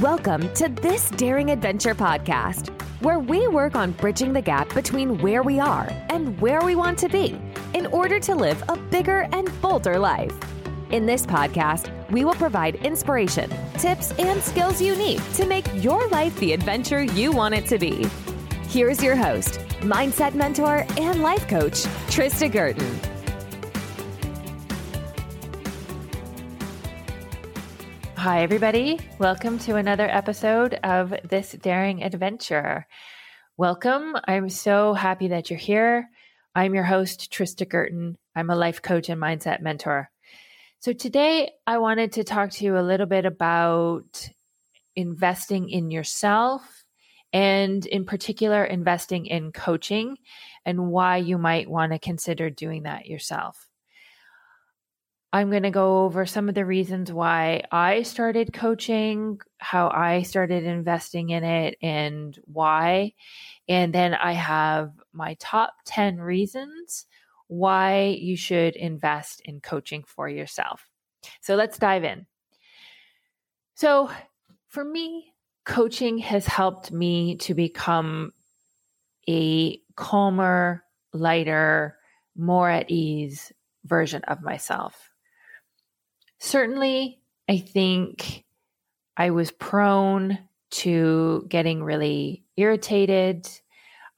Welcome to This Daring Adventure podcast, where we work on bridging the gap between where we are and where we want to be in order to live a bigger and bolder life. In this podcast, we will provide inspiration, tips, and skills you need to make your life the adventure you want it to be. Here's your host, mindset mentor, and life coach, Trista Gurton. Hi, everybody. Welcome to another episode of This Daring Adventure. Welcome. I'm so happy that you're here. I'm your host, Trista Gurton. I'm a life coach and mindset mentor. So, today I wanted to talk to you a little bit about investing in yourself and, in particular, investing in coaching and why you might want to consider doing that yourself. I'm going to go over some of the reasons why I started coaching, how I started investing in it, and why. And then I have my top 10 reasons why you should invest in coaching for yourself. So let's dive in. So, for me, coaching has helped me to become a calmer, lighter, more at ease version of myself certainly, I think I was prone to getting really irritated.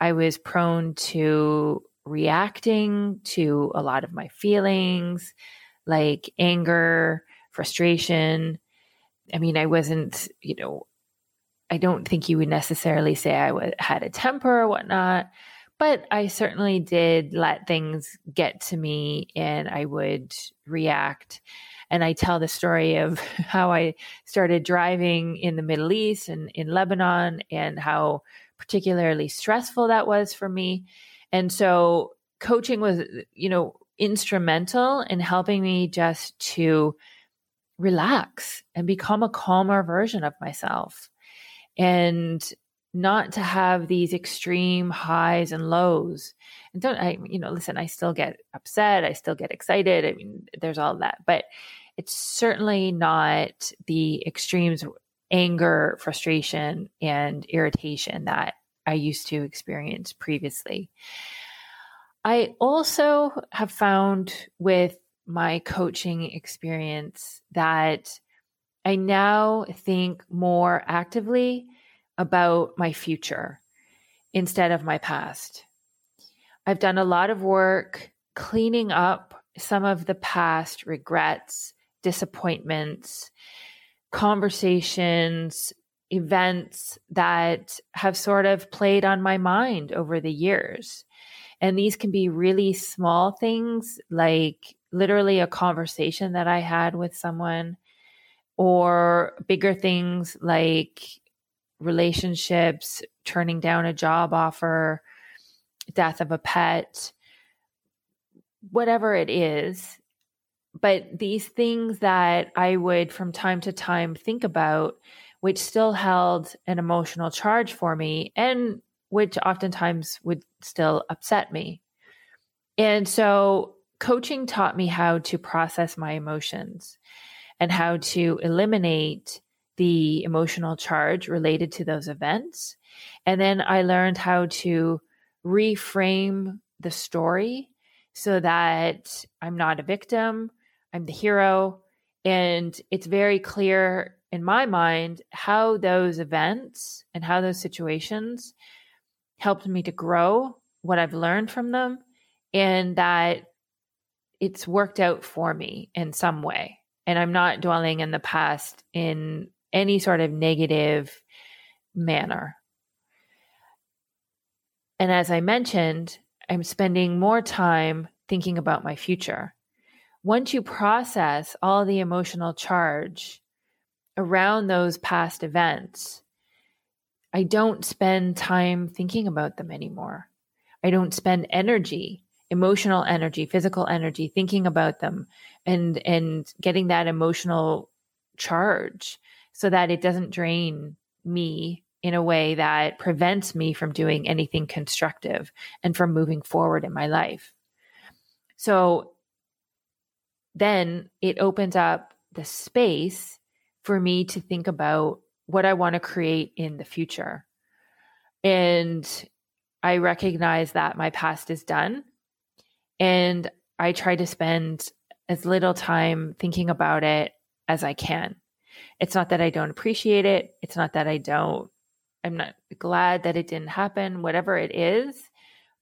I was prone to reacting to a lot of my feelings, like anger, frustration. I mean, I wasn't, you know, I don't think you would necessarily say I w- had a temper or whatnot, but I certainly did let things get to me and I would react and I tell the story of how I started driving in the Middle East and in Lebanon and how particularly stressful that was for me. And so coaching was, you know, instrumental in helping me just to relax and become a calmer version of myself and not to have these extreme highs and lows and don't i you know listen i still get upset i still get excited i mean there's all that but it's certainly not the extremes anger, frustration, and irritation that I used to experience previously. I also have found with my coaching experience that I now think more actively about my future instead of my past. I've done a lot of work cleaning up some of the past regrets disappointments, conversations, events that have sort of played on my mind over the years. And these can be really small things, like literally a conversation that I had with someone, or bigger things like relationships, turning down a job offer, death of a pet, whatever it is but these things that I would from time to time think about, which still held an emotional charge for me and which oftentimes would still upset me. And so coaching taught me how to process my emotions and how to eliminate the emotional charge related to those events. And then I learned how to reframe the story so that I'm not a victim I'm the hero. And it's very clear in my mind how those events and how those situations helped me to grow what I've learned from them and that it's worked out for me in some way. And I'm not dwelling in the past in any sort of negative manner. And as I mentioned, I'm spending more time thinking about my future once you process all the emotional charge around those past events, I don't spend time thinking about them anymore. I don't spend energy, emotional energy, physical energy thinking about them and and getting that emotional charge so that it doesn't drain me in a way that prevents me from doing anything constructive and from moving forward in my life. So then it opens up the space for me to think about what I want to create in the future. And I recognize that my past is done. And I try to spend as little time thinking about it as I can. It's not that I don't appreciate it. It's not that I don't, I'm not glad that it didn't happen, whatever it is,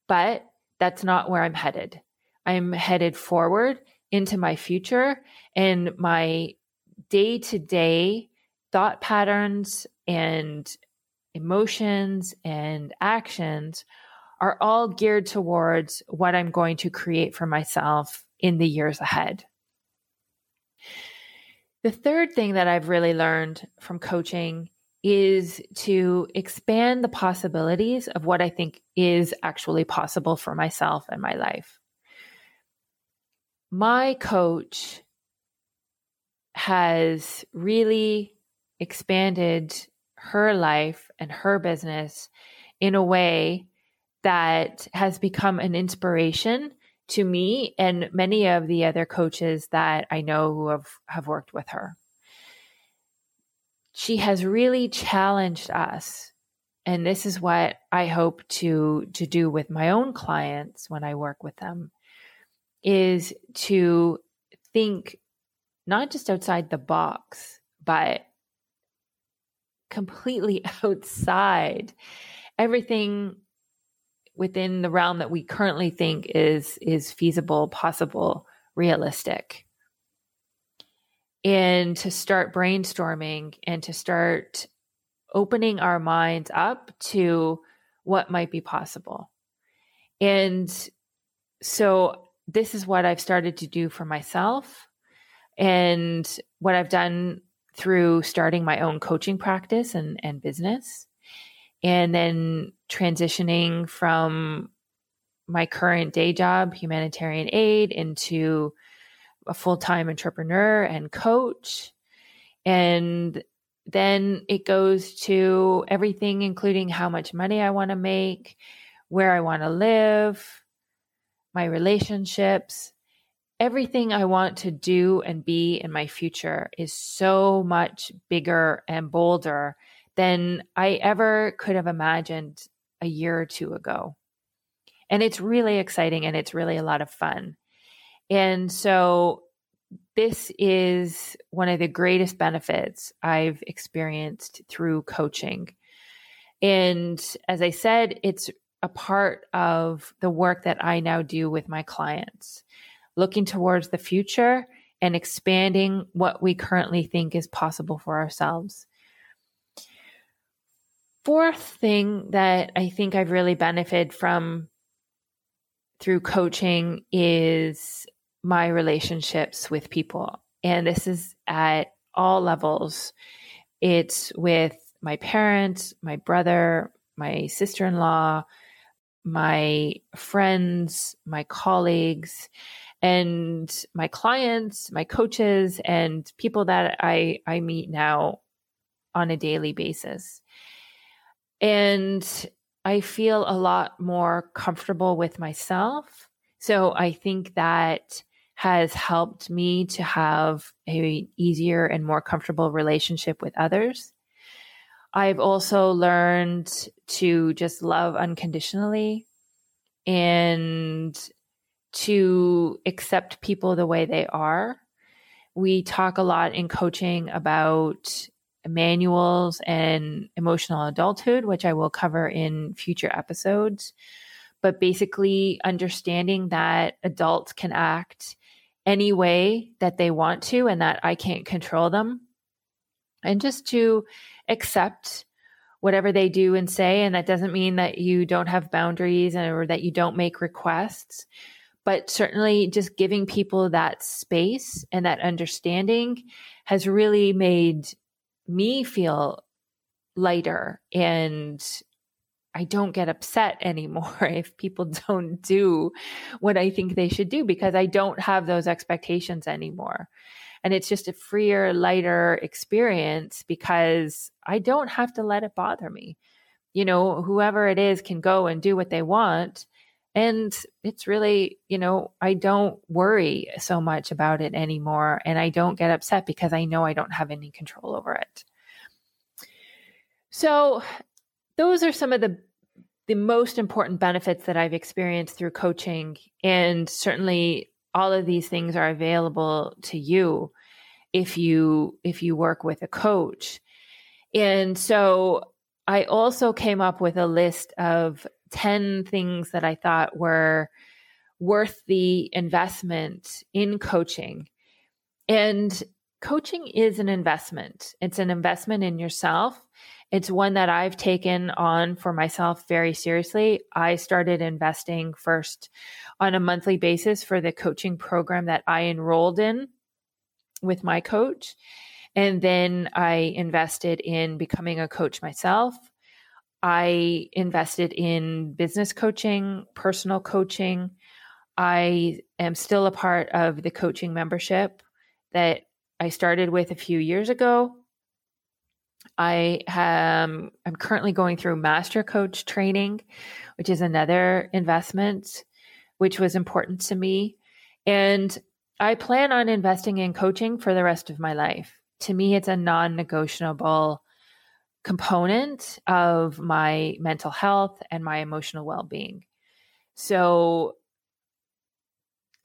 but that's not where I'm headed. I'm headed forward into my future and my day to day thought patterns and emotions and actions are all geared towards what I'm going to create for myself in the years ahead. The third thing that I've really learned from coaching is to expand the possibilities of what I think is actually possible for myself and my life. My coach has really expanded her life and her business in a way that has become an inspiration to me and many of the other coaches that I know who have, have worked with her. She has really challenged us. And this is what I hope to, to do with my own clients when I work with them is to think not just outside the box, but completely outside everything within the realm that we currently think is is feasible, possible, realistic. And to start brainstorming and to start opening our minds up to what might be possible. And so this is what I've started to do for myself and what I've done through starting my own coaching practice and, and business and then transitioning from my current day job, humanitarian aid, into a full time entrepreneur and coach. And then it goes to everything, including how much money I want to make, where I want to live, my relationships. Everything I want to do and be in my future is so much bigger and bolder than I ever could have imagined a year or two ago. And it's really exciting and it's really a lot of fun. And so, this is one of the greatest benefits I've experienced through coaching. And as I said, it's a part of the work that I now do with my clients, looking towards the future and expanding what we currently think is possible for ourselves fourth thing that I think I've really benefited from through coaching is my relationships with people. And this is at all levels. It's with my parents, my brother, my sister in law, my friends, my colleagues, and my clients, my coaches, and people that I, I meet now on a daily basis. And I feel a lot more comfortable with myself. So I think that has helped me to have a easier and more comfortable relationship with others. I've also learned to just love unconditionally and to accept people the way they are. We talk a lot in coaching about manuals and emotional adulthood, which I will cover in future episodes. But basically, understanding that adults can act any way that they want to and that I can't control them. And just to accept whatever they do and say. And that doesn't mean that you don't have boundaries or that you don't make requests, but certainly just giving people that space and that understanding has really made me feel lighter and I don't get upset anymore if people don't do what I think they should do because I don't have those expectations anymore. And it's just a freer, lighter experience because I don't have to let it bother me. You know, whoever it is can go and do what they want. And it's really, you know, I don't worry so much about it anymore. And I don't get upset because I know I don't have any control over it. So, those are some of the the most important benefits that I've experienced through coaching and certainly all of these things are available to you if you if you work with a coach. And so I also came up with a list of 10 things that I thought were worth the investment in coaching. And coaching is an investment. It's an investment in yourself. It's one that I've taken on for myself very seriously. I started investing first on a monthly basis for the coaching program that I enrolled in with my coach. And then I invested in becoming a coach myself. I invested in business coaching, personal coaching. I am still a part of the coaching membership that I started with a few years ago. I am I'm currently going through master coach training, which is another investment which was important to me. And I plan on investing in coaching for the rest of my life. To me, it's a non negotiable component of my mental health and my emotional well being. So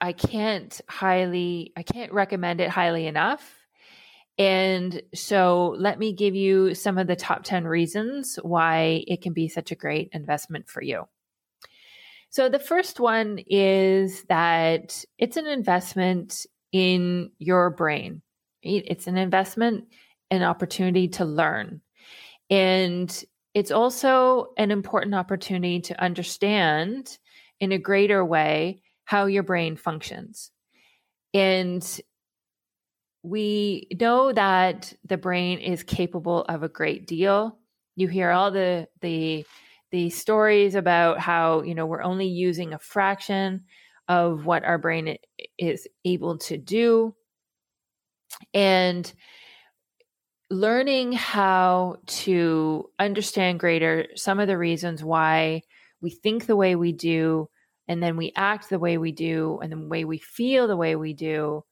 I can't highly, I can't recommend it highly enough. And so let me give you some of the top 10 reasons why it can be such a great investment for you. So the first one is that it's an investment in your brain. It's an investment, an opportunity to learn. And it's also an important opportunity to understand in a greater way how your brain functions. And we know that the brain is capable of a great deal. You hear all the the the stories about how, you know, we're only using a fraction of what our brain is able to do. And learning how to understand greater some of the reasons why we think the way we do and then we act the way we do and the way we feel the way we do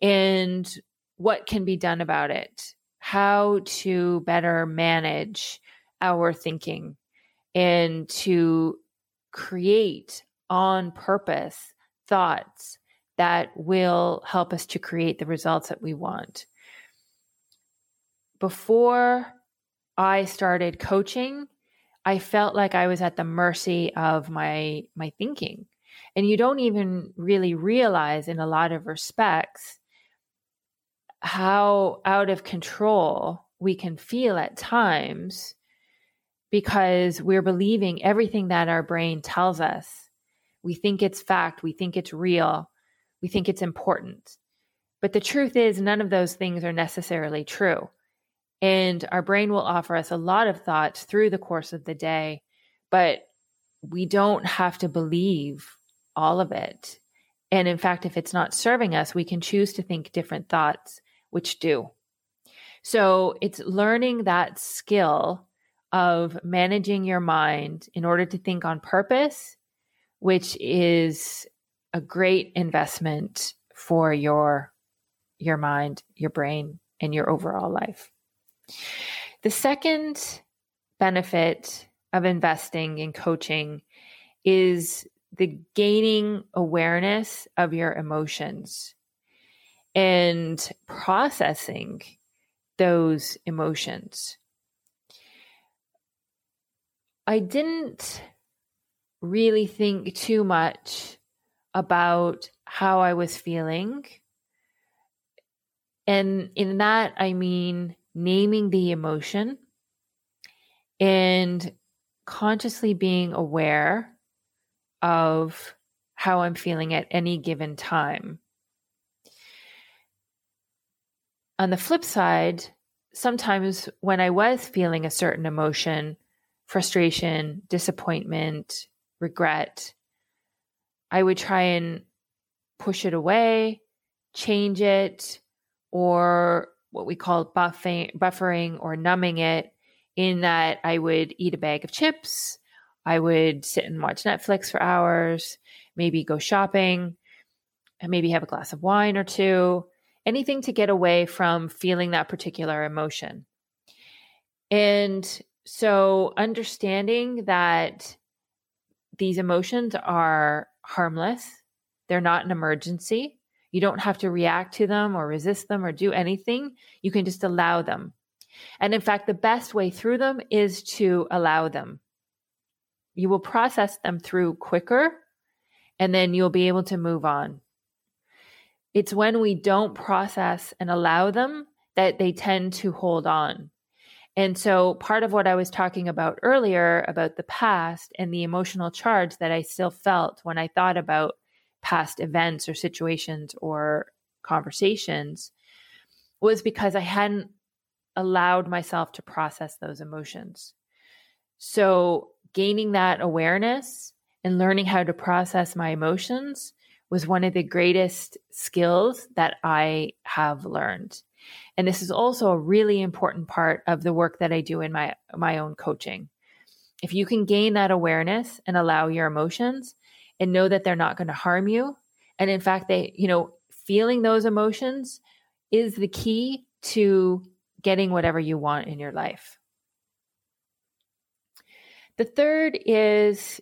and what can be done about it. How to better manage our thinking and to create on purpose thoughts that will help us to create the results that we want before i started coaching I felt like I was at the mercy of my my thinking. And you don't even really realize in a lot of respects how out of control we can feel at times because we're believing everything that our brain tells us. We think it's fact, we think it's real, we think it's important. But the truth is, none of those things are necessarily true. And our brain will offer us a lot of thoughts through the course of the day, but we don't have to believe all of it. And in fact, if it's not serving us, we can choose to think different thoughts, which do. So it's learning that skill of managing your mind in order to think on purpose, which is a great investment for your your mind, your brain, and your overall life. The second benefit of investing in coaching is the gaining awareness of your emotions and processing those emotions. I didn't really think too much about how I was feeling. And in that, I mean naming the emotion and consciously being aware of how I'm feeling at any given time. On the flip side, sometimes when I was feeling a certain emotion, frustration, disappointment, regret, I would try and push it away, change it, or what we call buffing, buffering or numbing it in that I would eat a bag of chips. I would sit and watch Netflix for hours, maybe go shopping, and maybe have a glass of wine or two, anything to get away from feeling that particular emotion. And so understanding that these emotions are harmless, they're not an emergency. You don't have to react to them or resist them or do anything. You can just allow them. And in fact, the best way through them is to allow them. You will process them through quicker and then you'll be able to move on. It's when we don't process and allow them that they tend to hold on. And so, part of what I was talking about earlier about the past and the emotional charge that I still felt when I thought about past events or situations or conversations was because I hadn't allowed myself to process those emotions. So, gaining that awareness and learning how to process my emotions was one of the greatest skills that I have learned. And this is also a really important part of the work that I do in my my own coaching. If you can gain that awareness and allow your emotions and know that they're not going to harm you, and in fact they, you know, feeling those emotions is the key to getting whatever you want in your life. The third is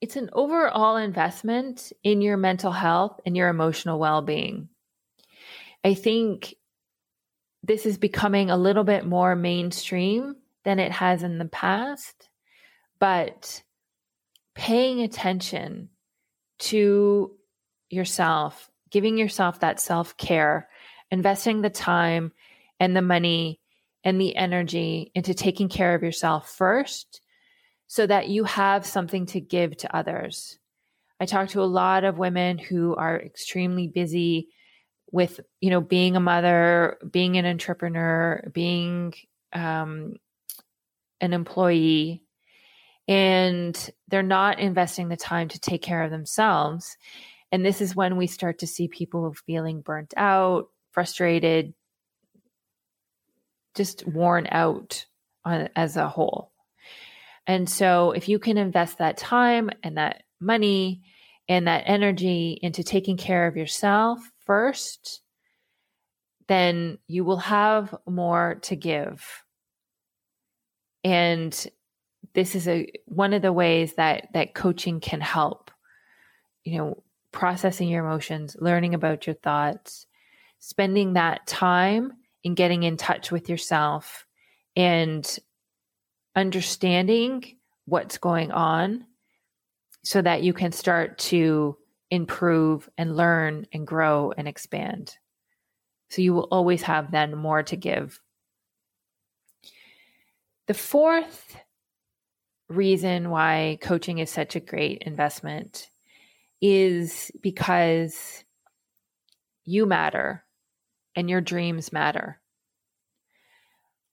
it's an overall investment in your mental health and your emotional well being. I think this is becoming a little bit more mainstream than it has in the past, but paying attention to yourself, giving yourself that self care, investing the time and the money and the energy into taking care of yourself first so that you have something to give to others. I talk to a lot of women who are extremely busy with, you know, being a mother, being an entrepreneur, being um, an employee, and they're not investing the time to take care of themselves. And this is when we start to see people feeling burnt out, frustrated, just worn out on, as a whole. And so, if you can invest that time and that money and that energy into taking care of yourself first, then you will have more to give. And this is a one of the ways that that coaching can help. You know, processing your emotions, learning about your thoughts, spending that time in getting in touch with yourself and understanding what's going on so that you can start to improve and learn and grow and expand. So you will always have then more to give. The fourth reason why coaching is such a great investment is because you matter and your dreams matter.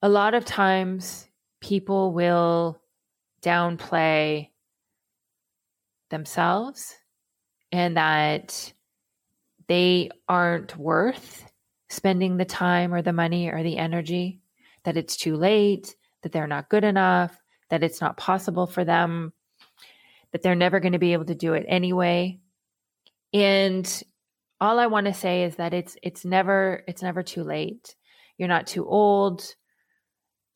A lot of times people will downplay themselves and that they aren't worth spending the time or the money or the energy, that it's too late, that they're not good enough, that it's not possible for them, that they're never going to be able to do it anyway. And all I want to say is that it's it's never it's never too late. You're not too old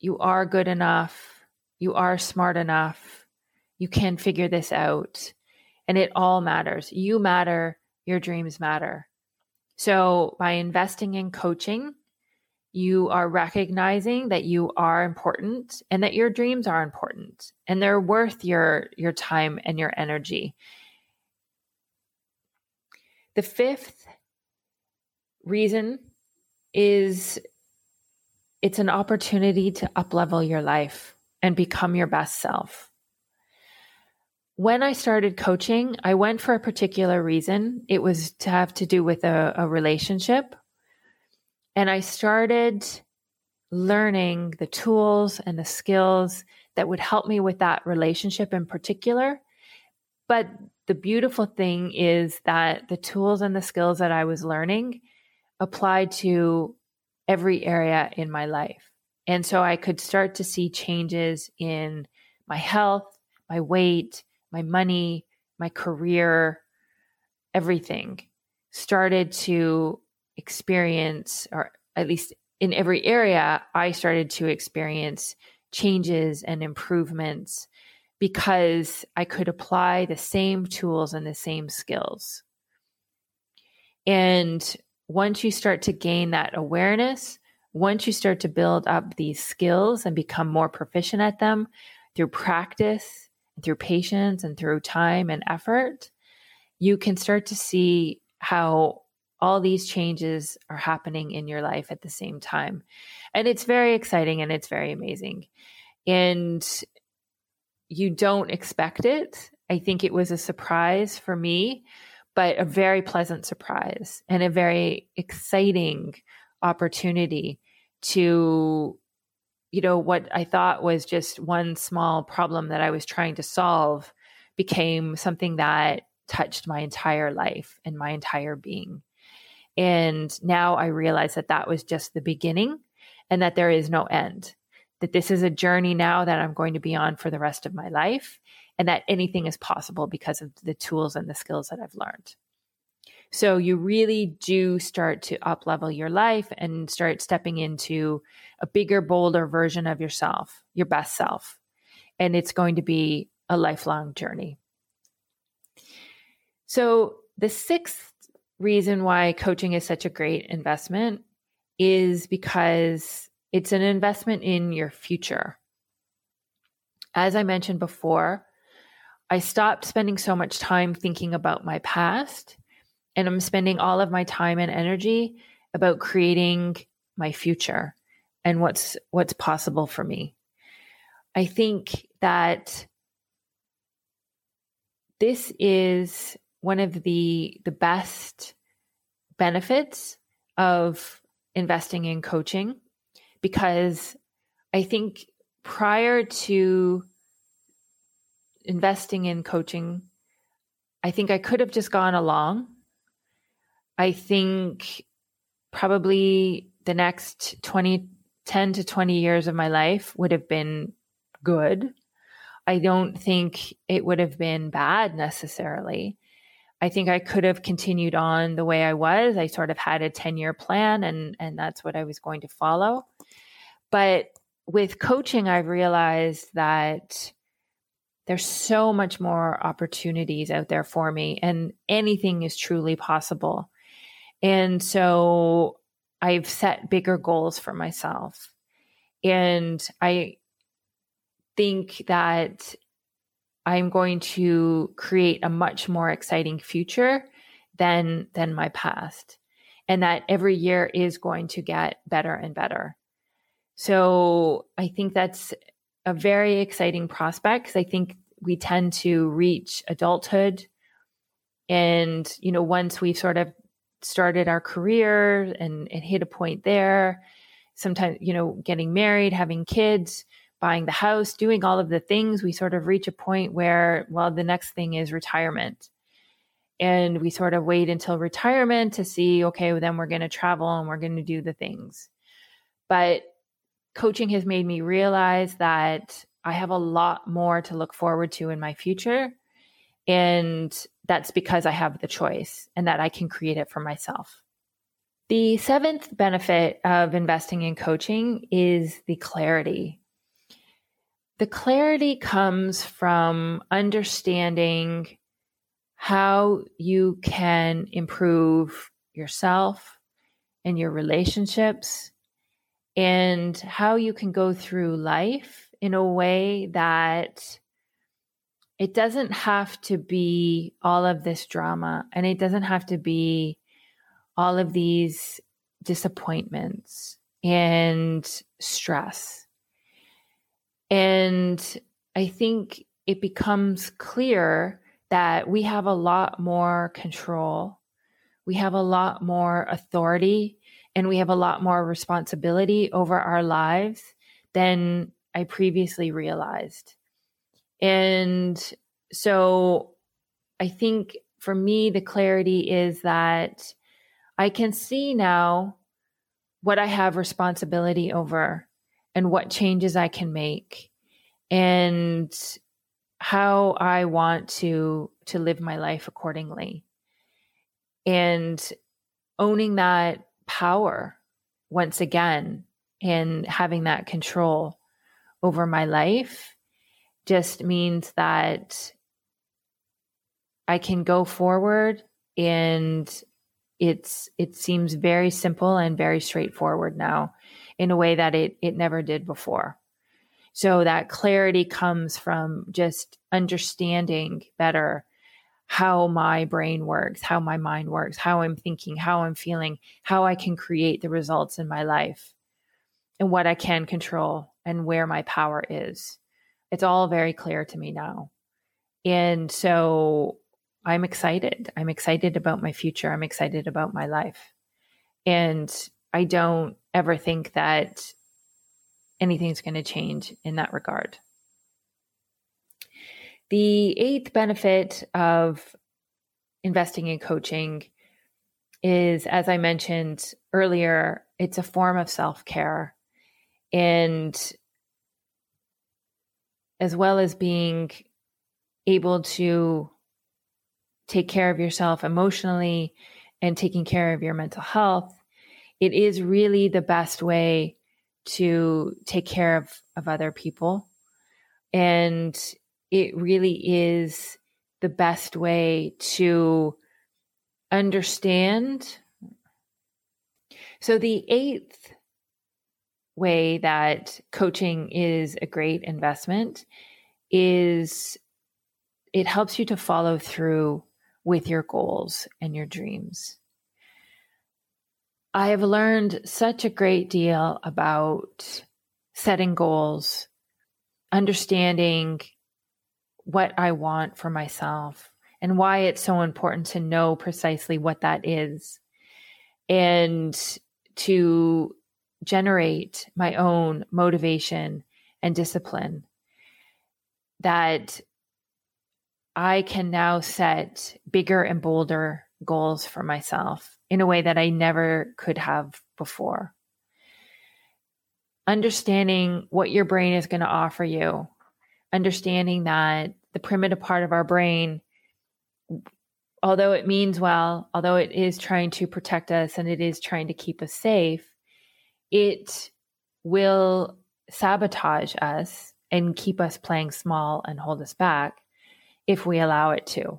you are good enough, you are smart enough, you can figure this out. And it all matters. You matter, your dreams matter. So, by investing in coaching, you are recognizing that you are important and that your dreams are important and they're worth your your time and your energy. The fifth reason is it's an opportunity to uplevel your life and become your best self. When I started coaching, I went for a particular reason. It was to have to do with a, a relationship. And I started learning the tools and the skills that would help me with that relationship in particular. But the beautiful thing is that the tools and the skills that I was learning applied to every area in my life. And so I could start to see changes in my health, my weight, my money, my career, everything started to experience, or at least in every area, I started to experience changes and improvements because I could apply the same tools and the same skills. And once you start to gain that awareness, once you start to build up these skills and become more proficient at them through practice, through patience, and through time and effort, you can start to see how all these changes are happening in your life at the same time. And it's very exciting and it's very amazing. And you don't expect it. I think it was a surprise for me, but a very pleasant surprise and a very exciting opportunity to, you know, what I thought was just one small problem that I was trying to solve became something that touched my entire life and my entire being. And now I realize that that was just the beginning and that there is no end. That this is a journey now that I'm going to be on for the rest of my life, and that anything is possible because of the tools and the skills that I've learned. So you really do start to up level your life and start stepping into a bigger, bolder version of yourself, your best self. And it's going to be a lifelong journey. So the sixth reason why coaching is such a great investment is because it's an investment in your future. As I mentioned before, I stopped spending so much time thinking about my past and I'm spending all of my time and energy about creating my future and what's what's possible for me. I think that this is one of the the best benefits of investing in coaching because I think prior to investing in coaching, I think I could have just gone along. I think probably the next 20, 10 to 20 years of my life would have been good. I don't think it would have been bad necessarily. I think I could have continued on the way I was. I sort of had a 10 year plan and, and that's what I was going to follow. But with coaching, I've realized that there's so much more opportunities out there for me and anything is truly possible. And so I've set bigger goals for myself. And I think that I'm going to create a much more exciting future than than my past. And that every year is going to get better and better. So I think that's a very exciting prospect because I think we tend to reach adulthood and you know once we've sort of started our career and, and hit a point there sometimes you know getting married having kids buying the house, doing all of the things, we sort of reach a point where, well, the next thing is retirement. And we sort of wait until retirement to see, okay, well, then we're going to travel and we're going to do the things. But coaching has made me realize that I have a lot more to look forward to in my future. And that's because I have the choice and that I can create it for myself. The seventh benefit of investing in coaching is the clarity the clarity comes from understanding how you can improve yourself and your relationships and how you can go through life in a way that it doesn't have to be all of this drama and it doesn't have to be all of these disappointments and stress and I think it becomes clear that we have a lot more control. We have a lot more authority and we have a lot more responsibility over our lives than I previously realized. And so I think for me, the clarity is that I can see now what I have responsibility over and what changes I can make and how I want to to live my life accordingly. And owning that power once again and having that control over my life just means that I can go forward and it's it seems very simple and very straightforward now in a way that it it never did before. So that clarity comes from just understanding better how my brain works, how my mind works, how I'm thinking, how I'm feeling, how I can create the results in my life, and what I can control and where my power is. It's all very clear to me now. And so I'm excited. I'm excited about my future. I'm excited about my life. And I don't ever think that anything's going to change in that regard. The eighth benefit of investing in coaching is, as I mentioned earlier, it's a form of self care. And as well as being able to take care of yourself emotionally and taking care of your mental health, it is really the best way to take care of, of other people. And it really is the best way to understand. So, the eighth way that coaching is a great investment is it helps you to follow through with your goals and your dreams. I have learned such a great deal about setting goals, understanding what I want for myself, and why it's so important to know precisely what that is, and to generate my own motivation and discipline that I can now set bigger and bolder goals for myself in a way that I never could have before. Understanding what your brain is going to offer you, understanding that the primitive part of our brain, although it means well, although it is trying to protect us and it is trying to keep us safe, it will sabotage us and keep us playing small and hold us back if we allow it to.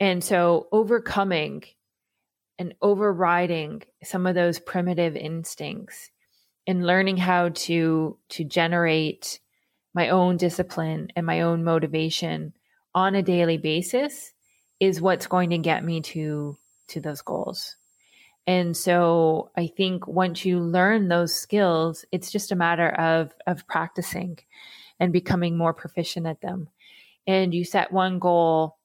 And so overcoming and overriding some of those primitive instincts and learning how to to generate my own discipline and my own motivation on a daily basis is what's going to get me to to those goals. And so I think once you learn those skills, it's just a matter of of practicing and becoming more proficient at them. And you set one goal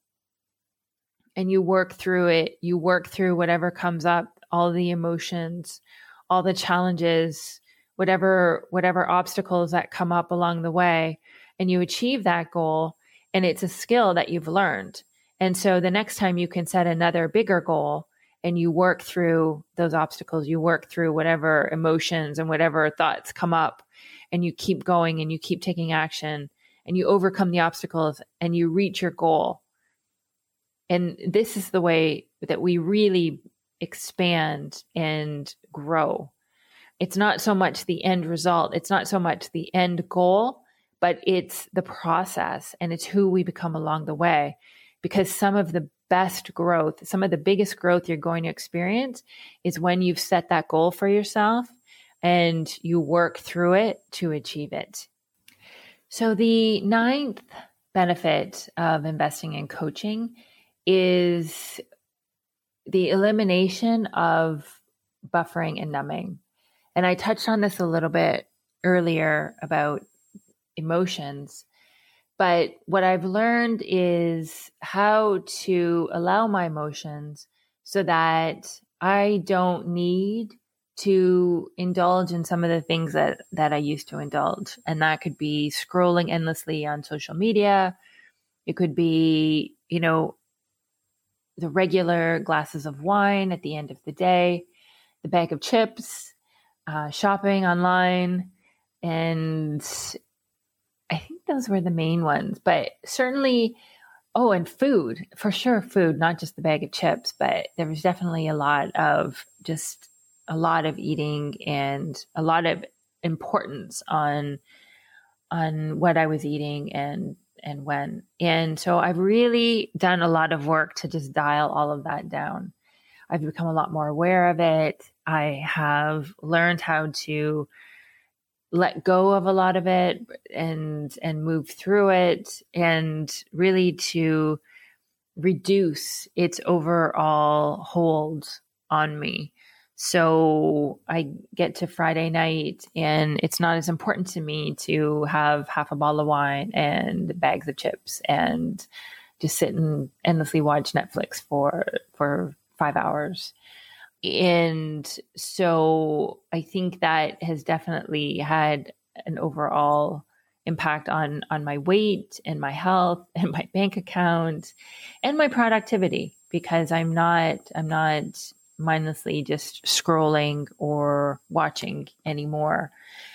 and you work through it. You work through whatever comes up, all the emotions, all the challenges, whatever whatever obstacles that come up along the way, and you achieve that goal. And it's a skill that you've learned. And so the next time you can set another bigger goal and you work through those obstacles, you work through whatever emotions and whatever thoughts come up, and you keep going and you keep taking action and you overcome the obstacles and you reach your goal and this is the way that we really expand and grow. It's not so much the end result, it's not so much the end goal, but it's the process and it's who we become along the way. Because some of the best growth, some of the biggest growth you're going to experience is when you've set that goal for yourself and you work through it to achieve it. So, the ninth benefit of investing in coaching is the elimination of buffering and numbing. And I touched on this a little bit earlier about emotions. But what I've learned is how to allow my emotions so that I don't need to indulge in some of the things that, that I used to indulge. And that could be scrolling endlessly on social media. It could be, you know, the regular glasses of wine at the end of the day, the bag of chips, uh, shopping online, and I think those were the main ones. But certainly, oh, and food for sure, food, not just the bag of chips, but there was definitely a lot of just a lot of eating and a lot of importance on on what I was eating and and when. And so I've really done a lot of work to just dial all of that down. I've become a lot more aware of it. I have learned how to let go of a lot of it and and move through it and really to reduce its overall hold on me. So I get to Friday night and it's not as important to me to have half a bottle of wine and bags of chips and just sit and endlessly watch Netflix for for 5 hours. And so I think that has definitely had an overall impact on on my weight and my health and my bank account and my productivity because I'm not I'm not mindlessly just scrolling or watching anymore.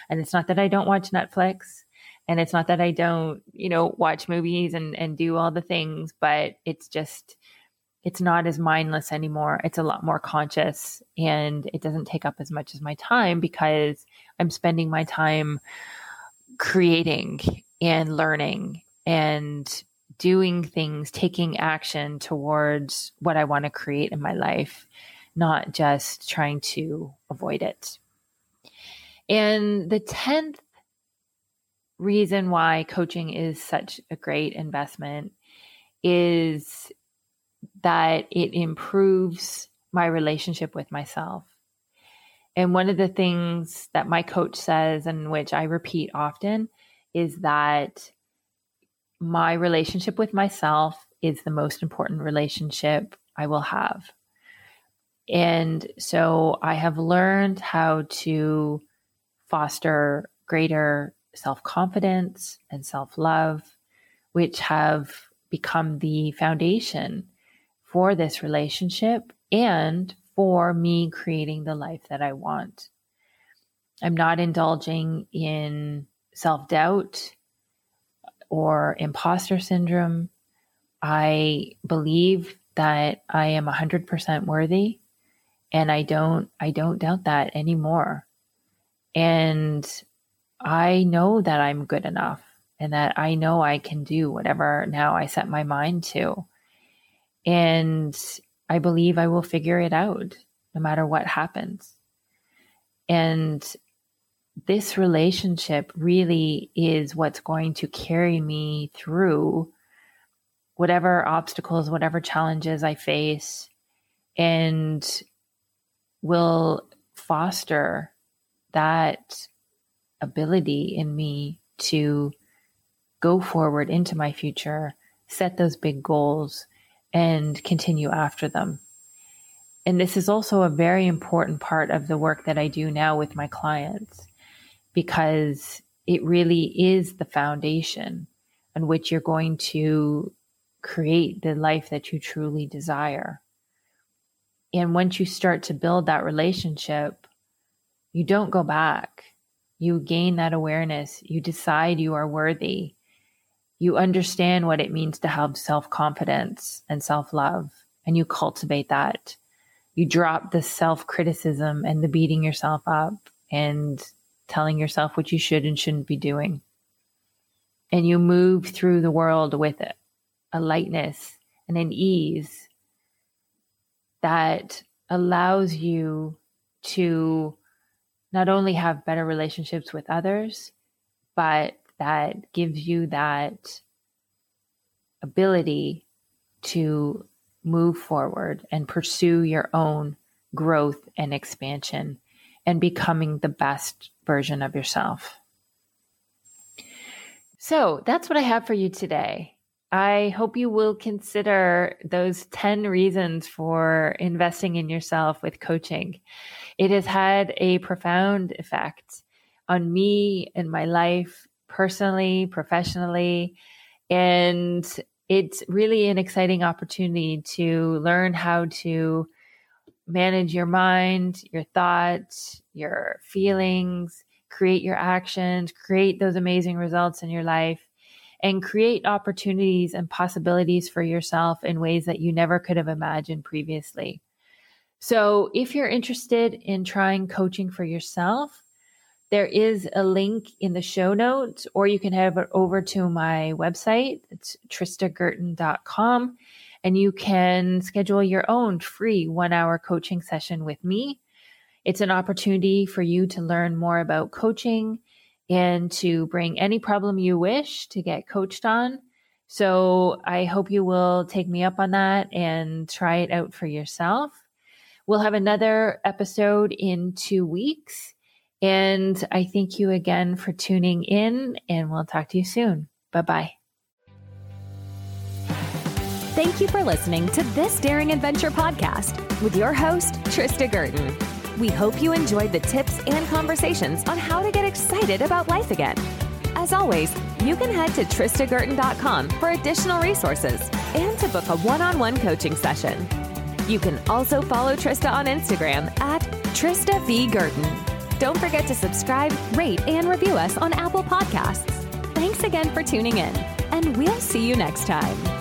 And it's not that I don't watch Netflix and it's not that I don't, you know, watch movies and and do all the things, but it's just it's not as mindless anymore. It's a lot more conscious and it doesn't take up as much as my time because I'm spending my time creating and learning and doing things, taking action towards what I want to create in my life, not just trying to avoid it. And the 10th reason why coaching is such a great investment is that it improves my relationship with myself. And one of the things that my coach says, and which I repeat often, is that my relationship with myself is the most important relationship I will have. And so I have learned how to foster greater self confidence and self love, which have become the foundation for this relationship and for me creating the life that I want. I'm not indulging in self doubt or imposter syndrome. I believe that I am 100% worthy and I don't I don't doubt that anymore. And I know that I'm good enough and that I know I can do whatever now I set my mind to. And I believe I will figure it out no matter what happens. And this relationship really is what's going to carry me through whatever obstacles, whatever challenges I face, and will foster that ability in me to go forward into my future, set those big goals, and continue after them. And this is also a very important part of the work that I do now with my clients because it really is the foundation on which you're going to create the life that you truly desire. And once you start to build that relationship, you don't go back. You gain that awareness. You decide you are worthy you understand what it means to have self confidence and self love, and you cultivate that. You drop the self criticism and the beating yourself up and telling yourself what you should and shouldn't be doing. And you move through the world with it, a lightness and an ease that allows you to not only have better relationships with others, but that gives you that ability to move forward and pursue your own growth and expansion and becoming the best version of yourself. So that's what I have for you today. I hope you will consider those 10 reasons for investing in yourself with coaching. It has had a profound effect on me and my life personally, professionally. And it's really an exciting opportunity to learn how to manage your mind, your thoughts, your feelings, create your actions, create those amazing results in your life, and create opportunities and possibilities for yourself in ways that you never could have imagined previously. So, if you're interested in trying coaching for yourself, There is a link in the show notes, or you can head over to my website. It's tristagurton.com, and you can schedule your own free one hour coaching session with me. It's an opportunity for you to learn more about coaching and to bring any problem you wish to get coached on. So I hope you will take me up on that and try it out for yourself. We'll have another episode in two weeks. And I thank you again for tuning in, and we'll talk to you soon. Bye bye. Thank you for listening to this Daring Adventure podcast with your host, Trista Gurton. We hope you enjoyed the tips and conversations on how to get excited about life again. As always, you can head to tristagurton.com for additional resources and to book a one on one coaching session. You can also follow Trista on Instagram at Trista V. Gurton. Don't forget to subscribe, rate, and review us on Apple Podcasts. Thanks again for tuning in, and we'll see you next time.